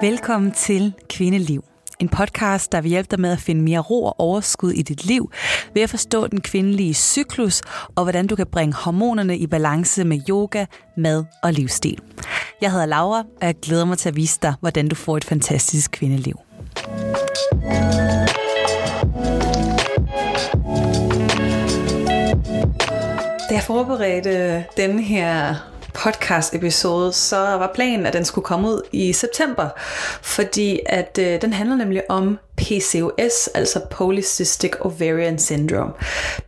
Velkommen til Kvindeliv. En podcast, der vil hjælpe dig med at finde mere ro og overskud i dit liv, ved at forstå den kvindelige cyklus, og hvordan du kan bringe hormonerne i balance med yoga, mad og livsstil. Jeg hedder Laura, og jeg glæder mig til at vise dig, hvordan du får et fantastisk kvindeliv. Da jeg forberedte den her podcast episode, så var planen, at den skulle komme ud i september, fordi at øh, den handler nemlig om PCOS, altså Polycystic Ovarian Syndrome.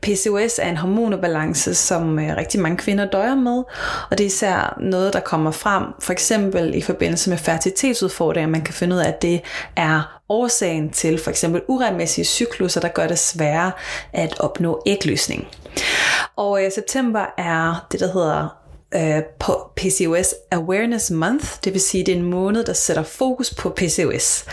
PCOS er en hormonobalance, som øh, rigtig mange kvinder døjer med, og det er især noget, der kommer frem, for eksempel i forbindelse med fertilitetsudfordringer. Man kan finde ud af, at det er årsagen til for eksempel uregelmæssige cykluser, der gør det sværere at opnå ægløsning. Og øh, september er det, der hedder øh, på PCOS Awareness Month, det vil sige, det er en måned, der sætter fokus på PCOS.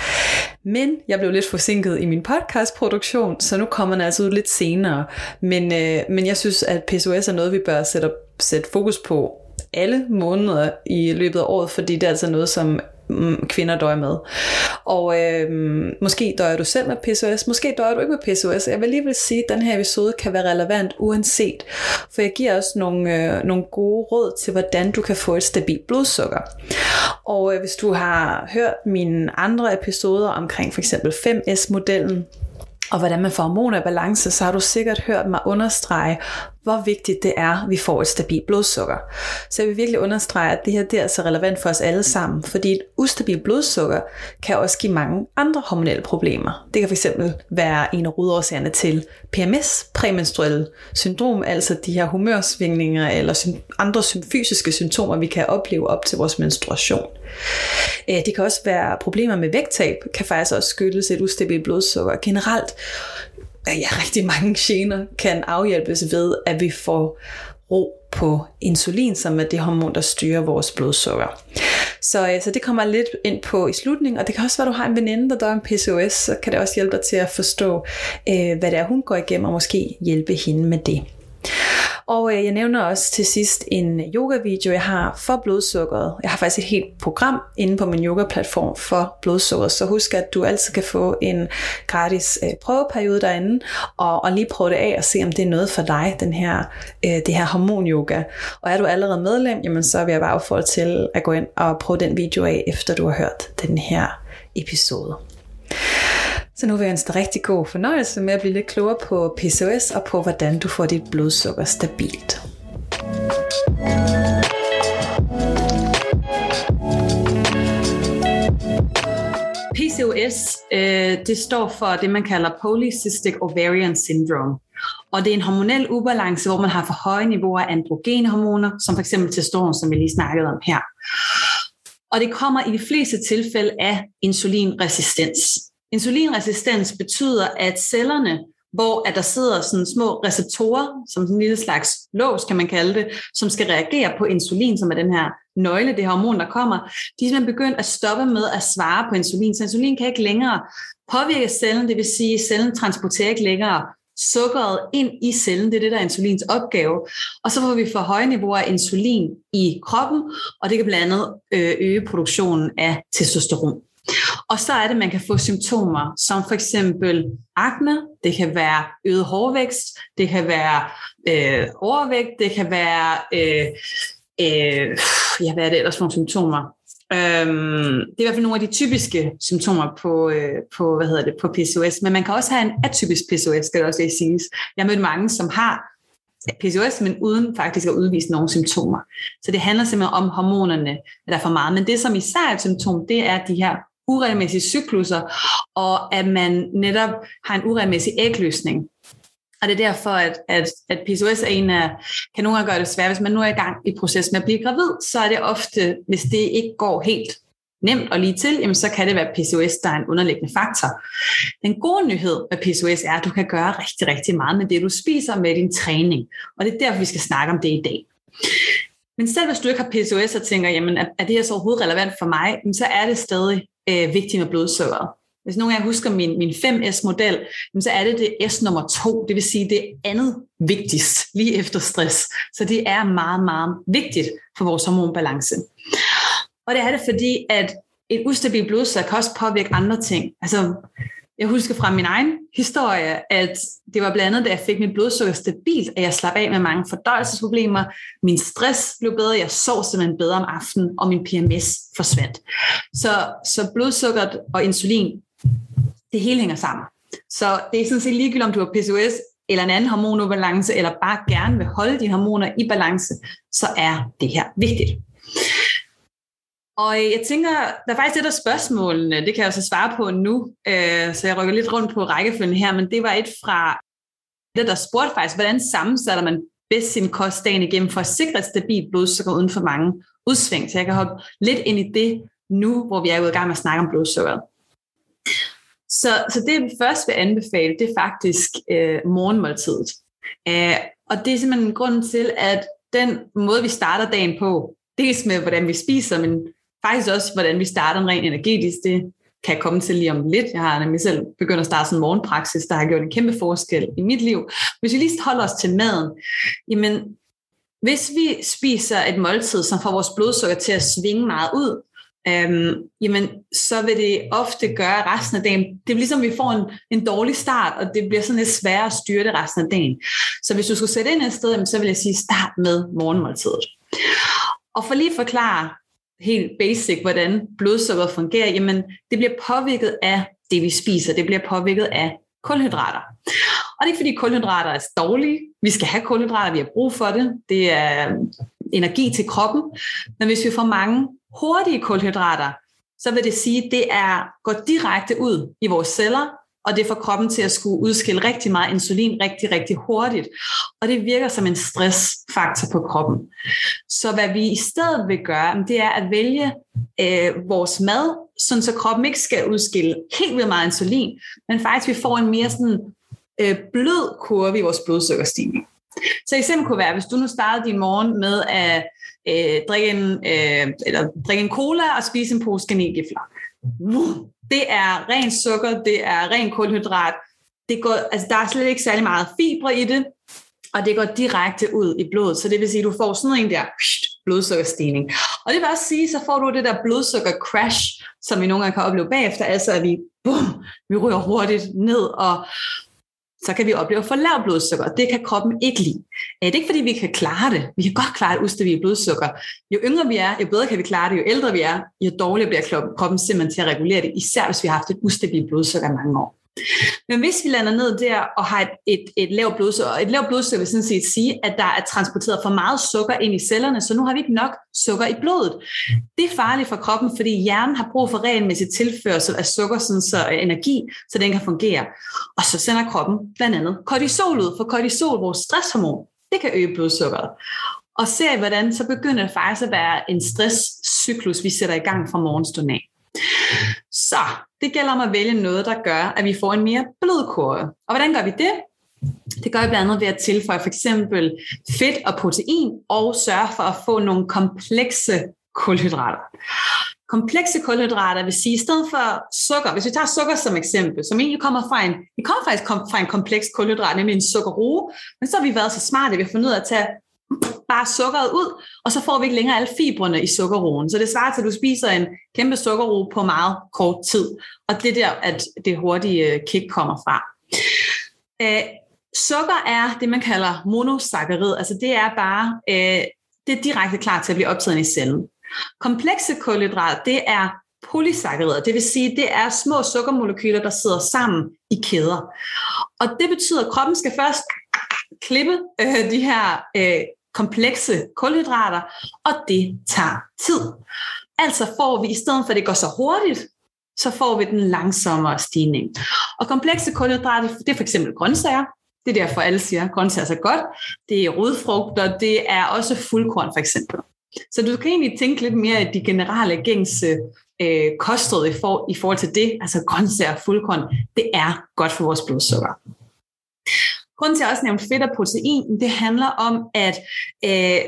Men jeg blev lidt forsinket i min podcastproduktion, så nu kommer den altså ud lidt senere. Men, øh, men jeg synes, at PCOS er noget, vi bør sætte, sætte fokus på alle måneder i løbet af året, fordi det er altså noget, som Mm, kvinder døjer med. Og øh, måske døjer du selv med PCOS, måske døjer du ikke med PCOS. Jeg vil alligevel sige, at den her episode kan være relevant uanset, for jeg giver også nogle, øh, nogle gode råd til, hvordan du kan få et stabilt blodsukker. Og øh, hvis du har hørt mine andre episoder omkring for eksempel 5S-modellen, og hvordan man får hormoner i balance, så har du sikkert hørt mig understrege, hvor vigtigt det er, at vi får et stabilt blodsukker. Så jeg vil virkelig understrege, at det her det er altså relevant for os alle sammen, fordi et ustabilt blodsukker kan også give mange andre hormonelle problemer. Det kan fx være en af rudårsagerne til PMS, præmenstruel syndrom, altså de her humørsvingninger eller andre fysiske symptomer, vi kan opleve op til vores menstruation. Øh, det kan også være problemer med vægttab, kan faktisk også skyldes et ustabilt blodsukker. Generelt ja, rigtig mange gener kan afhjælpes ved, at vi får ro på insulin, som er det hormon, der styrer vores blodsukker. Så, øh, så det kommer lidt ind på i slutningen, og det kan også være, at du har en veninde, der dør en PCOS, så kan det også hjælpe dig til at forstå, øh, hvad det er, hun går igennem, og måske hjælpe hende med det. Og øh, jeg nævner også til sidst en yoga-video, jeg har for blodsukkeret. Jeg har faktisk et helt program inde på min yoga-platform for blodsukkeret, så husk, at du altid kan få en gratis øh, prøveperiode derinde, og, og lige prøve det af og se, om det er noget for dig, den her, øh, det her hormon-yoga. Og er du allerede medlem, jamen så vil jeg bare opfordre til at gå ind og prøve den video af, efter du har hørt den her episode. Så nu vil jeg ønske dig rigtig god fornøjelse med at blive lidt klogere på PCOS og på, hvordan du får dit blodsukker stabilt. PCOS, øh, det står for det, man kalder Polycystic Ovarian Syndrome. Og det er en hormonel ubalance, hvor man har for høje niveauer af androgene hormoner, som f.eks. testosteron, som vi lige snakkede om her. Og det kommer i de fleste tilfælde af insulinresistens. Insulinresistens betyder, at cellerne, hvor at der sidder sådan små receptorer, som en lille slags lås, kan man kalde det, som skal reagere på insulin, som er den her nøgle, det her hormon, der kommer, de er simpelthen begyndt at stoppe med at svare på insulin. Så insulin kan ikke længere påvirke cellen, det vil sige, at cellen transporterer ikke længere sukkeret ind i cellen. Det er det, der er insulins opgave. Og så får vi for høje niveauer af insulin i kroppen, og det kan blandt andet øh, øge produktionen af testosteron. Og så er det, at man kan få symptomer som for eksempel akne, det kan være øget hårvækst, det kan være øh, overvægt, det kan være, øh, øh, ja, hvad er det ellers for nogle symptomer? Øhm, det er i hvert fald nogle af de typiske symptomer på, øh, på, hvad hedder det, på PCOS, men man kan også have en atypisk PCOS, skal det også lige siges. Jeg har mødt mange, som har PCOS, men uden faktisk at udvise nogle symptomer. Så det handler simpelthen om hormonerne, der er for meget. Men det, som især er et symptom, det er de her uregelmæssige cykluser, og at man netop har en uregelmæssig ægløsning. Og det er derfor, at, at, at PCOS er en af, kan nogle gange gøre det svært. Hvis man nu er i gang i proces med at blive gravid, så er det ofte, hvis det ikke går helt nemt og lige til, jamen så kan det være PCOS, der er en underliggende faktor. Den gode nyhed med PCOS er, at du kan gøre rigtig, rigtig meget med det, du spiser med din træning. Og det er derfor, vi skal snakke om det i dag. Men selv hvis du ikke har PCOS og tænker, jamen er det her så overhovedet relevant for mig, så er det stadig øh, vigtigt med blodsukkeret. Hvis nogen af jer husker min, min 5S-model, så er det det S nummer 2, det vil sige det andet vigtigst lige efter stress. Så det er meget, meget vigtigt for vores hormonbalance. Og det er det fordi, at et ustabilt blodsukker kan også påvirke andre ting. Altså, jeg husker fra min egen historie, at det var blandt andet, da jeg fik mit blodsukker stabilt, at jeg slap af med mange fordøjelsesproblemer, min stress blev bedre, jeg sov simpelthen bedre om aftenen, og min PMS forsvandt. Så, så blodsukkeret og insulin, det hele hænger sammen. Så det er sådan set ligegyldigt, om du har PCOS eller en anden hormonubalance, eller bare gerne vil holde dine hormoner i balance, så er det her vigtigt. Og jeg tænker, der er faktisk et af spørgsmålene, det kan jeg så svare på nu, øh, så jeg rykker lidt rundt på rækkefølgen her, men det var et fra det, der spurgte faktisk, hvordan sammensætter man bedst sin kost dagen igennem for at sikre et stabilt blodsukker uden for mange udsving. Så jeg kan hoppe lidt ind i det nu, hvor vi er ude i gang med at snakke om blodsukkeret. Så, så det, vi først vil anbefale, det er faktisk øh, morgenmåltidet. Øh, og det er simpelthen grund til, at den måde, vi starter dagen på, dels med, hvordan vi spiser, men faktisk også, hvordan vi starter rent energetisk. Det kan jeg komme til lige om lidt. Jeg har nemlig selv begyndt at starte sådan en morgenpraksis, der har gjort en kæmpe forskel i mit liv. Hvis vi lige holder os til maden, jamen hvis vi spiser et måltid, som får vores blodsukker til at svinge meget ud, øhm, jamen, så vil det ofte gøre resten af dagen. Det er ligesom, vi får en, en dårlig start, og det bliver sådan lidt sværere at styre det resten af dagen. Så hvis du skulle sætte ind et sted, jamen, så vil jeg sige, start med morgenmåltidet. Og for lige at forklare helt basic, hvordan blodsukkeret fungerer, jamen det bliver påvirket af det, vi spiser. Det bliver påvirket af kulhydrater. Og det er ikke fordi kulhydrater er dårlige. Vi skal have kulhydrater, vi har brug for det. Det er energi til kroppen. Men hvis vi får mange hurtige kulhydrater, så vil det sige, at det er går direkte ud i vores celler, og det får kroppen til at skulle udskille rigtig meget insulin rigtig, rigtig hurtigt. Og det virker som en stressfaktor på kroppen. Så hvad vi i stedet vil gøre, det er at vælge øh, vores mad, sådan så kroppen ikke skal udskille helt vildt meget insulin, men faktisk vi får en mere sådan øh, blød kurve i vores blodsukkerstigning. Så eksempel kunne være, hvis du nu startede din morgen med at øh, drikke, en, øh, eller drikke en cola og spise en pose kanelgifler. Det er ren sukker, det er ren kulhydrat. Det går, altså der er slet ikke særlig meget fibre i det, og det går direkte ud i blodet. Så det vil sige, at du får sådan en der blodsukkerstigning. Og det vil også sige, så får du det der blodsukker crash, som vi nogle gange kan opleve bagefter, altså at vi, bum, vi ryger hurtigt ned, og så kan vi opleve for lav blodsukker. Det kan kroppen ikke lide. Øh, det er ikke, fordi vi kan klare det. Vi kan godt klare et ustabilt blodsukker. Jo yngre vi er, jo bedre kan vi klare det. Jo ældre vi er, jo dårligere bliver kroppen simpelthen til at regulere det, især hvis vi har haft et ustabilt blodsukker i mange år. Men hvis vi lander ned der og har et, et, et lavt blodsukker, et lavt blodsukker vil sådan set sige, at der er transporteret for meget sukker ind i cellerne, så nu har vi ikke nok sukker i blodet. Det er farligt for kroppen, fordi hjernen har brug for regelmæssig tilførsel af sukker, sådan så øh, energi, så den kan fungere. Og så sender kroppen blandt andet kortisol ud, for kortisol, vores stresshormon, det kan øge blodsukkeret. Og ser I hvordan, så begynder det faktisk at være en stresscyklus, vi sætter i gang fra morgenstunden af. Så det gælder om at vælge noget, der gør, at vi får en mere blød kurve. Og hvordan gør vi det? Det gør vi blandt andet ved at tilføje for eksempel fedt og protein, og sørge for at få nogle komplekse kulhydrater. Komplekse kulhydrater vil sige, i stedet for sukker, hvis vi tager sukker som eksempel, som egentlig kommer fra en, vi kommer faktisk fra en kompleks kulhydrat, nemlig en sukkerroe, men så har vi været så smarte, at vi har fundet ud af at tage bare sukkeret ud, og så får vi ikke længere alle fibrene i sukkerroen. Så det svarer til, at du spiser en kæmpe sukkerro på meget kort tid. Og det er der, at det hurtige øh, kick kommer fra. Øh, sukker er det, man kalder monosaccharid. Altså det er bare, øh, det er direkte klar til at blive optaget i cellen. Komplekse kulhydrat, det er polysaccarider. Det vil sige, det er små sukkermolekyler, der sidder sammen i kæder. Og det betyder, at kroppen skal først klippe øh, de her øh, komplekse kulhydrater, og det tager tid. Altså får vi, i stedet for at det går så hurtigt, så får vi den langsommere stigning. Og komplekse kulhydrater, det er for eksempel grøntsager. Det er derfor, alle siger, at grøntsager er så godt. Det er rodfrugter, det er også fuldkorn for eksempel. Så du kan egentlig tænke lidt mere i de generelle gængse øh, kostråd i, for, i forhold til det, altså grøntsager og fuldkorn, det er godt for vores blodsukker. Grunden til at også nævnte fedt og protein, det handler om, at øh,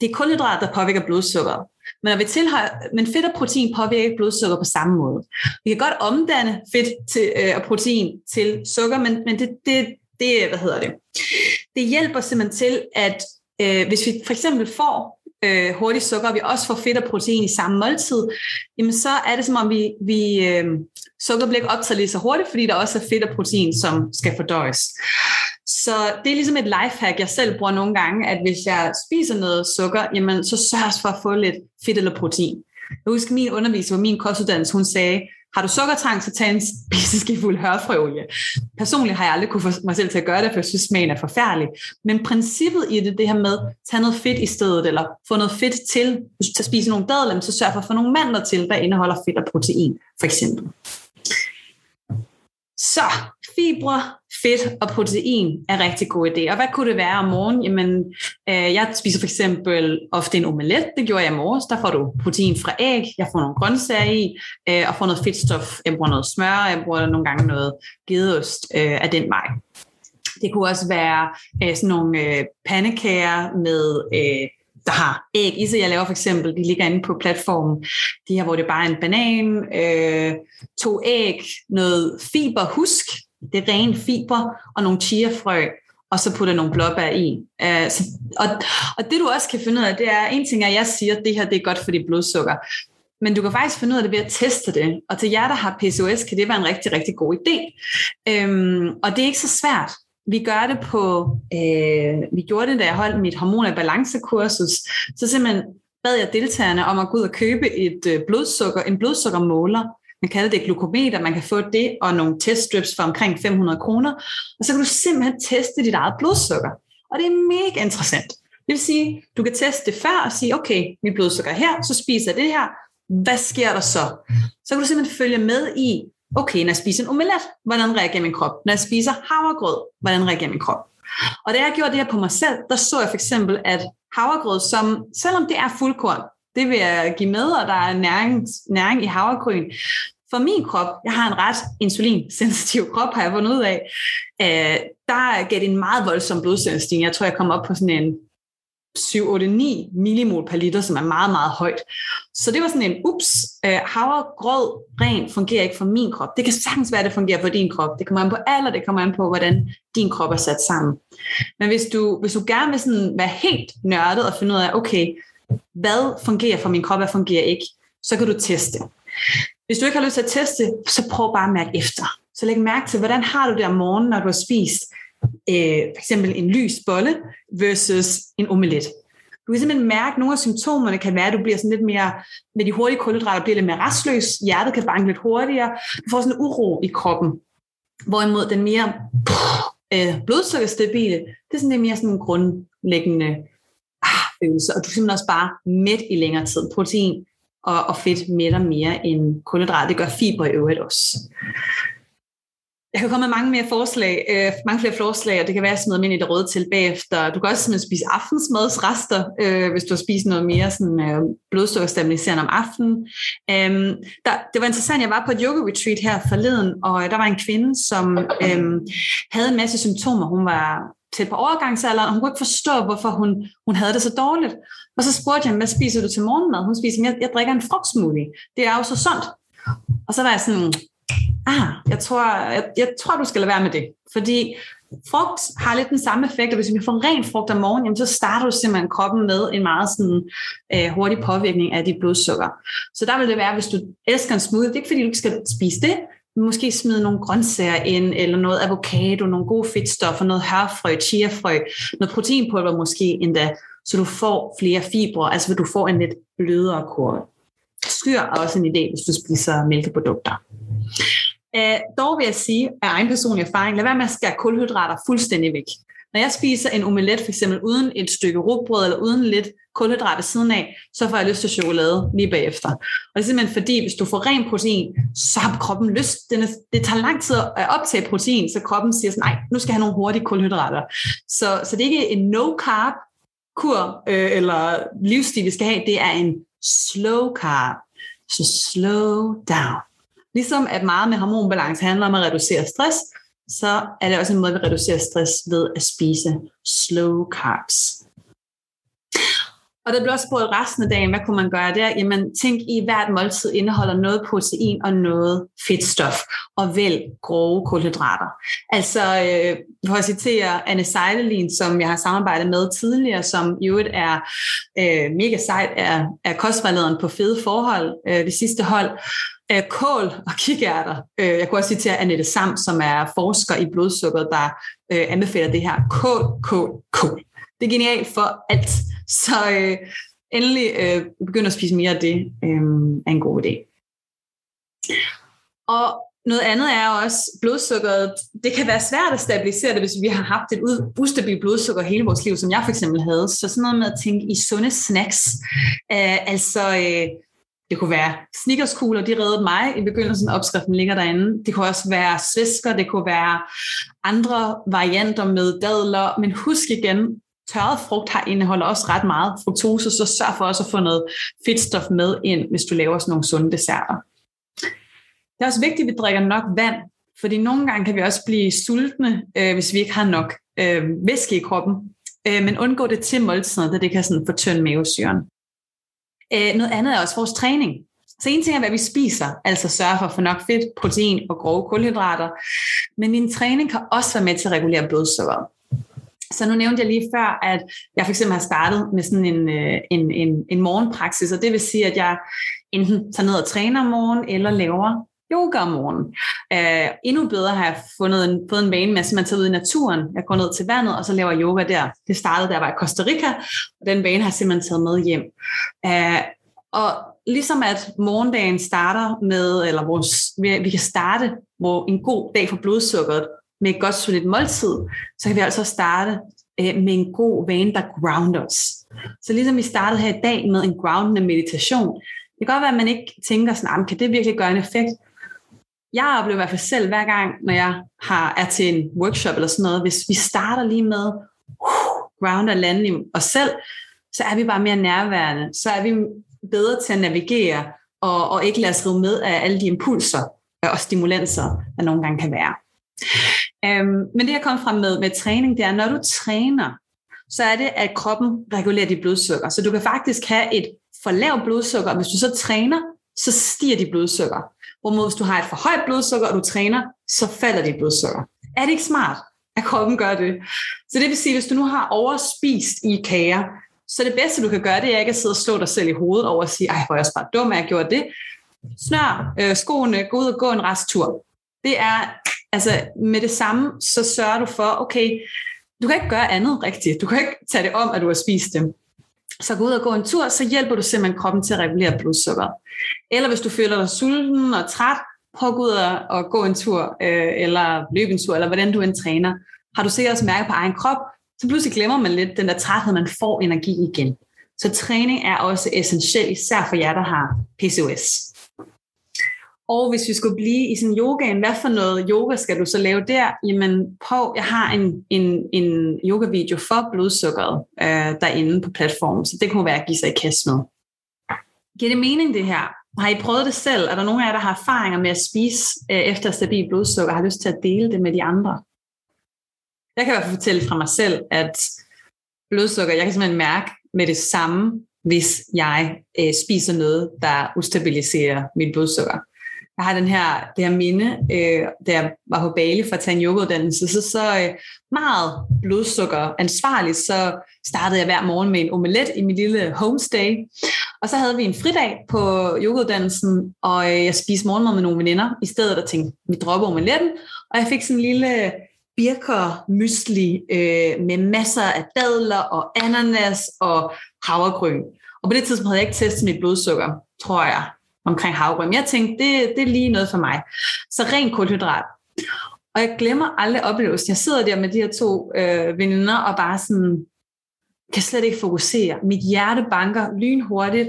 det er kulhydrat, der påvirker blodsukker. Men, når vi tilhører, men fedt og protein påvirker ikke blodsukker på samme måde. Vi kan godt omdanne fedt til, øh, og protein til sukker, men, men det, det, det, hvad hedder det? Det hjælper simpelthen til, at øh, hvis vi for eksempel får øh, hurtigt sukker, og vi også får fedt og protein i samme måltid, jamen så er det som om, vi, vi øh, sukker bliver ikke optaget lige så hurtigt, fordi der også er fedt og protein, som skal fordøjes. Så det er ligesom et lifehack, jeg selv bruger nogle gange, at hvis jeg spiser noget sukker, jamen så sørg for at få lidt fedt eller protein. Jeg husker min underviser på min kostuddannelse, hun sagde, har du sukkertrang, så tag en spiseskefuld hørfrøolie. Personligt har jeg aldrig kunne få mig selv til at gøre det, for jeg synes, smagen er forfærdelig. Men princippet i det, det her med, tage noget fedt i stedet, eller få noget fedt til, hvis du tager spise nogle dadler, så sørg for at få nogle mandler til, der indeholder fedt og protein, for eksempel. Så fibre, fedt og protein er rigtig gode idéer. Og hvad kunne det være om morgenen? Jamen, øh, jeg spiser for eksempel ofte en omelet. Det gjorde jeg i morges. Der får du protein fra æg. Jeg får nogle grøntsager i, øh, og får noget fedtstof. Jeg bruger noget smør. Jeg bruger nogle gange noget gedeost øh, af den vej. Det kunne også være øh, sådan nogle øh, pandekager med... Øh, der har æg i sig. Jeg laver for eksempel, de ligger inde på platformen, de her, hvor det bare er en banan, øh, to æg, noget fiber, husk, det er rene fiber, og nogle chiafrø, og så putter nogle blåbær i. Uh, så, og, og det du også kan finde ud af, det er, en ting er, at jeg siger, at det her det er godt for dit blodsukker, men du kan faktisk finde ud af det ved at teste det. Og til jer, der har PCOS, kan det være en rigtig, rigtig god idé. Um, og det er ikke så svært. Vi gør det på, øh, vi gjorde det, da jeg holdt mit hormon- og balancekursus, så simpelthen bad jeg deltagerne om at gå ud og købe et øh, blodsukker, en blodsukkermåler, man kalder det glukometer, man kan få det og nogle teststrips for omkring 500 kroner, og så kan du simpelthen teste dit eget blodsukker. Og det er mega interessant. Det vil sige, du kan teste det før og sige, okay, mit blodsukker er her, så spiser jeg det her, hvad sker der så? Så kan du simpelthen følge med i, okay, når jeg spiser en omelet, hvordan reagerer min krop? Når jeg spiser havregrød, hvordan reagerer min krop? Og da jeg gjorde det her på mig selv, der så jeg for eksempel, at havregrød, som selvom det er fuldkorn, det vil jeg give med, og der er næring, næring i havregryn, for min krop, jeg har en ret insulinsensitiv krop, har jeg fundet ud af, øh, der gav det en meget voldsom blodsøgningsstigning. Jeg tror, jeg kom op på sådan en 7-8-9 millimol per liter, som er meget, meget højt. Så det var sådan en, ups, øh, havregrød ren fungerer ikke for min krop. Det kan sagtens være, at det fungerer for din krop. Det kommer an på alder, det kommer an på, hvordan din krop er sat sammen. Men hvis du, hvis du gerne vil sådan være helt nørdet og finde ud af, okay, hvad fungerer for min krop, hvad fungerer ikke, så kan du teste. Hvis du ikke har lyst til at teste, så prøv bare at mærke efter. Så læg mærke til, hvordan har du det om morgenen, når du har spist øh, for eksempel en lys bolle versus en omelet. Du kan simpelthen mærke, at nogle af symptomerne kan være, at du bliver sådan lidt mere, med de hurtige kulhydrater, bliver lidt mere restløs, hjertet kan banke lidt hurtigere, du får sådan en uro i kroppen. Hvorimod den mere øh, blodsukkerstabile, det er sådan lidt mere sådan en grundlæggende følelse, og du er simpelthen også bare mæt i længere tid. Protein og, og fedt mætter mere end kulhydrat. Det gør fiber i øvrigt også. Jeg kan komme med mange mere forslag, øh, mange flere forslag, og det kan være, at jeg smider dem ind i det røde til bagefter. Du kan også simpelthen spise aftensmadsrester, øh, hvis du har spist noget mere sådan, øh, blodsukkerstabiliserende om aftenen. Øhm, der, det var interessant, jeg var på et yoga retreat her forleden, og der var en kvinde, som øh, havde en masse symptomer. Hun var tæt på overgangsalderen, og hun kunne ikke forstå, hvorfor hun, hun havde det så dårligt. Og så spurgte jeg, hvad spiser du til morgenmad? Hun spiser, jeg, jeg drikker en frugtsmoothie. Det er jo så sundt. Og så var jeg sådan, ah, jeg tror, jeg, jeg tror, du skal lade være med det. Fordi frugt har lidt den samme effekt, og hvis vi får ren frugt om morgenen, jamen, så starter du simpelthen kroppen med en meget sådan, øh, hurtig påvirkning af dit blodsukker. Så der vil det være, hvis du elsker en smoothie, det er ikke fordi, du ikke skal spise det, måske smide nogle grøntsager ind, eller noget avocado, nogle gode fedtstoffer, noget hørfrø, chiafrø, noget proteinpulver måske endda, så du får flere fibre, altså du får en lidt blødere kurve. Skyr er også en idé, hvis du spiser mælkeprodukter. Uh, dog vil jeg sige, af egen personlig erfaring, lad være med at skære kulhydrater fuldstændig væk. Når jeg spiser en omelet for eksempel uden et stykke rugbrød eller uden lidt kulhydrat ved siden af, så får jeg lyst til chokolade lige bagefter. Og det er simpelthen fordi, hvis du får ren protein, så har kroppen lyst. Den er, det tager lang tid at optage protein, så kroppen siger sådan, nej, nu skal jeg have nogle hurtige kulhydrater. Så, så det er ikke en no-carb kur øh, eller livsstil, vi skal have. Det er en slow carb. Så slow down. Ligesom at meget med hormonbalance handler om at reducere stress, så er det også en måde, vi reducerer stress ved at spise slow carbs. Og der blev også spurgt resten af dagen, hvad kunne man gøre der? Jamen, tænk i hvert måltid indeholder noget protein og noget fedtstof, og vælg grove kulhydrater. Altså, øh, for at citere Anne Seidelin, som jeg har samarbejdet med tidligere, som i øvrigt er øh, mega sejt, er, er kostvejlederen på fede forhold, øh, det sidste hold, øh, kål og kikærter. Øh, jeg kunne også citere Annette Sam, som er forsker i blodsukker, der øh, anbefaler det her. Kål, kål, kål. Det er genialt for alt. Så øh, endelig øh, begynd at spise mere af det øh, er en god idé. Og noget andet er også blodsukkeret. Det kan være svært at stabilisere det, hvis vi har haft et ustabilt blodsukker hele vores liv, som jeg for eksempel havde. Så sådan noget med at tænke i sunde snacks. Øh, altså, øh, det kunne være snickerskugler, de reddede mig i begyndelsen. Opskriften ligger derinde. Det kunne også være svisker, det kunne være andre varianter med dadler. Men husk igen, tørret frugt har indeholder også ret meget fruktose, så sørg for også at få noget fedtstof med ind, hvis du laver sådan nogle sunde desserter. Det er også vigtigt, at vi drikker nok vand, fordi nogle gange kan vi også blive sultne, øh, hvis vi ikke har nok øh, væske i kroppen. Øh, men undgå det til måltider, da det kan sådan fortynde mavesyren. Øh, noget andet er også vores træning. Så en ting er, hvad vi spiser, altså sørge for at få nok fedt, protein og grove kulhydrater. Men din træning kan også være med til at regulere blodsukkeret. Så nu nævnte jeg lige før, at jeg for eksempel har startet med sådan en, øh, en, en, en morgenpraksis, og det vil sige, at jeg enten tager ned og træner om morgenen, eller laver yoga om morgenen. Øh, endnu bedre har jeg fundet en, fået en vane med, at man tager ud i naturen. Jeg går ned til vandet, og så laver yoga der. Det startede, da jeg var i Costa Rica, og den vane har jeg simpelthen taget med hjem. Øh, og ligesom at morgendagen starter med, eller vores, vi kan starte hvor en god dag for blodsukkeret med et godt solidt måltid, så kan vi altså starte øh, med en god vane, der grounder os. Så ligesom vi startede her i dag med en groundende meditation, det kan godt være, at man ikke tænker sådan, kan det virkelig gøre en effekt? jeg oplever i hvert fald selv hver gang, når jeg har, er til en workshop eller sådan noget, hvis vi starter lige med uh, ground og lande i os selv, så er vi bare mere nærværende. Så er vi bedre til at navigere og, og ikke lade os rive med af alle de impulser og stimulanser, der nogle gange kan være. Øhm, men det jeg kom frem med med træning, det er, når du træner, så er det, at kroppen regulerer dit blodsukker. Så du kan faktisk have et for lavt blodsukker, og hvis du så træner, så stiger dit blodsukker. Hvorimod hvis du har et for højt blodsukker, og du træner, så falder dit blodsukker. Er det ikke smart, at kroppen gør det? Så det vil sige, hvis du nu har overspist i kager, så det bedste, du kan gøre, det er ikke at sidde og slå dig selv i hovedet over at sige, ej, hvor er jeg bare dum, at jeg gjorde det. Snør øh, skoene, gå ud og gå en resttur. Det er, altså med det samme, så sørger du for, okay, du kan ikke gøre andet rigtigt. Du kan ikke tage det om, at du har spist dem. Så gå ud og gå en tur, så hjælper du simpelthen kroppen til at regulere blodsukker. Eller hvis du føler dig sulten og træt, prøv at gå ud og, og gå en tur, øh, eller løbe en tur, eller hvordan du end træner. Har du sikkert også mærket på egen krop, så pludselig glemmer man lidt den der træthed, man får energi igen. Så træning er også essentielt, især for jer, der har PCOS. Og hvis vi skulle blive i sådan yogaen, hvad for noget yoga skal du så lave der? Jamen prøv, jeg har en, en, en yoga-video for blodsukkeret øh, derinde på platformen, så det kunne være at give sig i kast med. Giver det mening det her? Har I prøvet det selv? Er der nogen af jer, der har erfaringer med at spise øh, efter stabil blodsukker, har lyst til at dele det med de andre? Jeg kan i hvert fald fortælle fra mig selv, at blodsukker, jeg kan simpelthen mærke med det samme, hvis jeg øh, spiser noget, der ustabiliserer mit blodsukker jeg har den her, det her minde, øh, da jeg var på Bali for at tage en yogauddannelse, så, så øh, meget blodsukker ansvarligt, så startede jeg hver morgen med en omelet i min lille homestay. Og så havde vi en fridag på yogauddannelsen, og øh, jeg spiste morgenmad med nogle veninder, i stedet at tænke, vi dropper omeletten, og jeg fik sådan en lille birker mysli øh, med masser af dadler og ananas og havregryn. Og på det tidspunkt havde jeg ikke testet mit blodsukker, tror jeg omkring havregryn. Jeg tænkte, det, det er lige noget for mig. Så ren kulhydrat. Og jeg glemmer aldrig oplevelsen. Jeg sidder der med de her to øh, veninder og bare sådan, kan slet ikke fokusere. Mit hjerte banker lynhurtigt,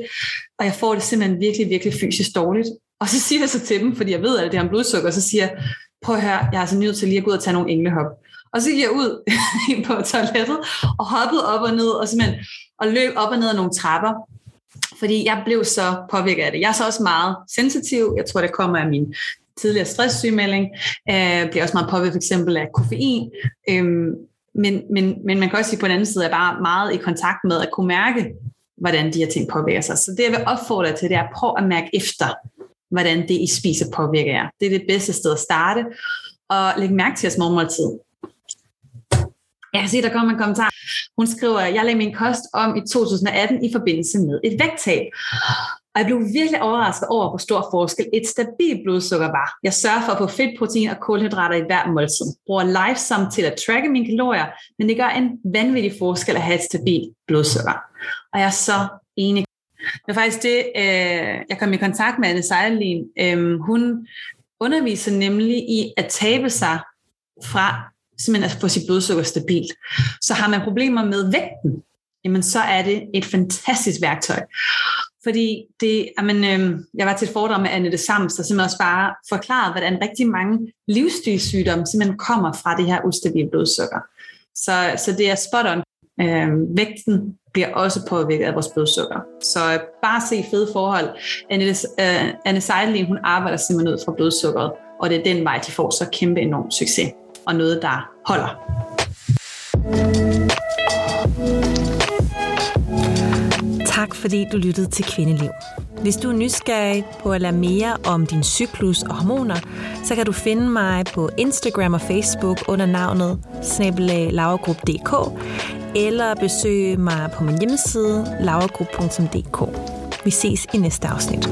og jeg får det simpelthen virkelig, virkelig fysisk dårligt. Og så siger jeg så til dem, fordi jeg ved, at det har blodsukker, og så siger jeg, prøv at høre, jeg er altså nødt til lige at gå ud og tage nogle englehop. Og så gik jeg ud på toilettet og hoppede op og ned og simpelthen og løb op og ned ad nogle trapper. Fordi jeg blev så påvirket af det. Jeg er så også meget sensitiv. Jeg tror, det kommer af min tidligere stresssygemelding. Jeg bliver også meget påvirket for eksempel af koffein. Øhm, men, men, men man kan også sige på den anden side, at jeg bare meget i kontakt med at kunne mærke, hvordan de her ting påvirker sig. Så det, jeg vil opfordre til, det er at prøve at mærke efter, hvordan det, I spiser, påvirker jer. Det er det bedste sted at starte, og læg mærke til jeres morgenmåltid. Jeg se, der kommer en kommentar. Hun skriver, jeg lagde min kost om i 2018 i forbindelse med et vægttab. Og jeg blev virkelig overrasket over, hvor stor forskel et stabilt blodsukker var. Jeg sørger for at få fedt, protein og kulhydrater i hver måltid. Bruger Lifesum til at tracke mine kalorier, men det gør en vanvittig forskel at have et stabilt blodsukker. Og jeg er så enig. Det er faktisk det, øh, jeg kom i kontakt med Anne Sejlin. Øh, hun underviser nemlig i at tabe sig fra simpelthen at få sit blodsukker stabilt. Så har man problemer med vægten, jamen så er det et fantastisk værktøj. Fordi det, jamen, øh, jeg var til et foredrag med Annette Sams, der simpelthen også bare forklarede, hvordan rigtig mange livsstilssygdomme simpelthen kommer fra det her ustabile blodsukker. Så, så det er spot on. Øh, vægten bliver også påvirket af vores blodsukker. Så øh, bare se fede forhold. Annette, øh, Anne Seidelin, hun arbejder simpelthen ud fra blodsukkeret, og det er den vej, de får så kæmpe enorm succes, og noget, der holder. Tak fordi du lyttede til Kvindeliv. Hvis du er nysgerrig på at lære mere om din cyklus og hormoner, så kan du finde mig på Instagram og Facebook under navnet snabelaglaugrup.dk eller besøge mig på min hjemmeside laugrup.dk. Vi ses i næste afsnit.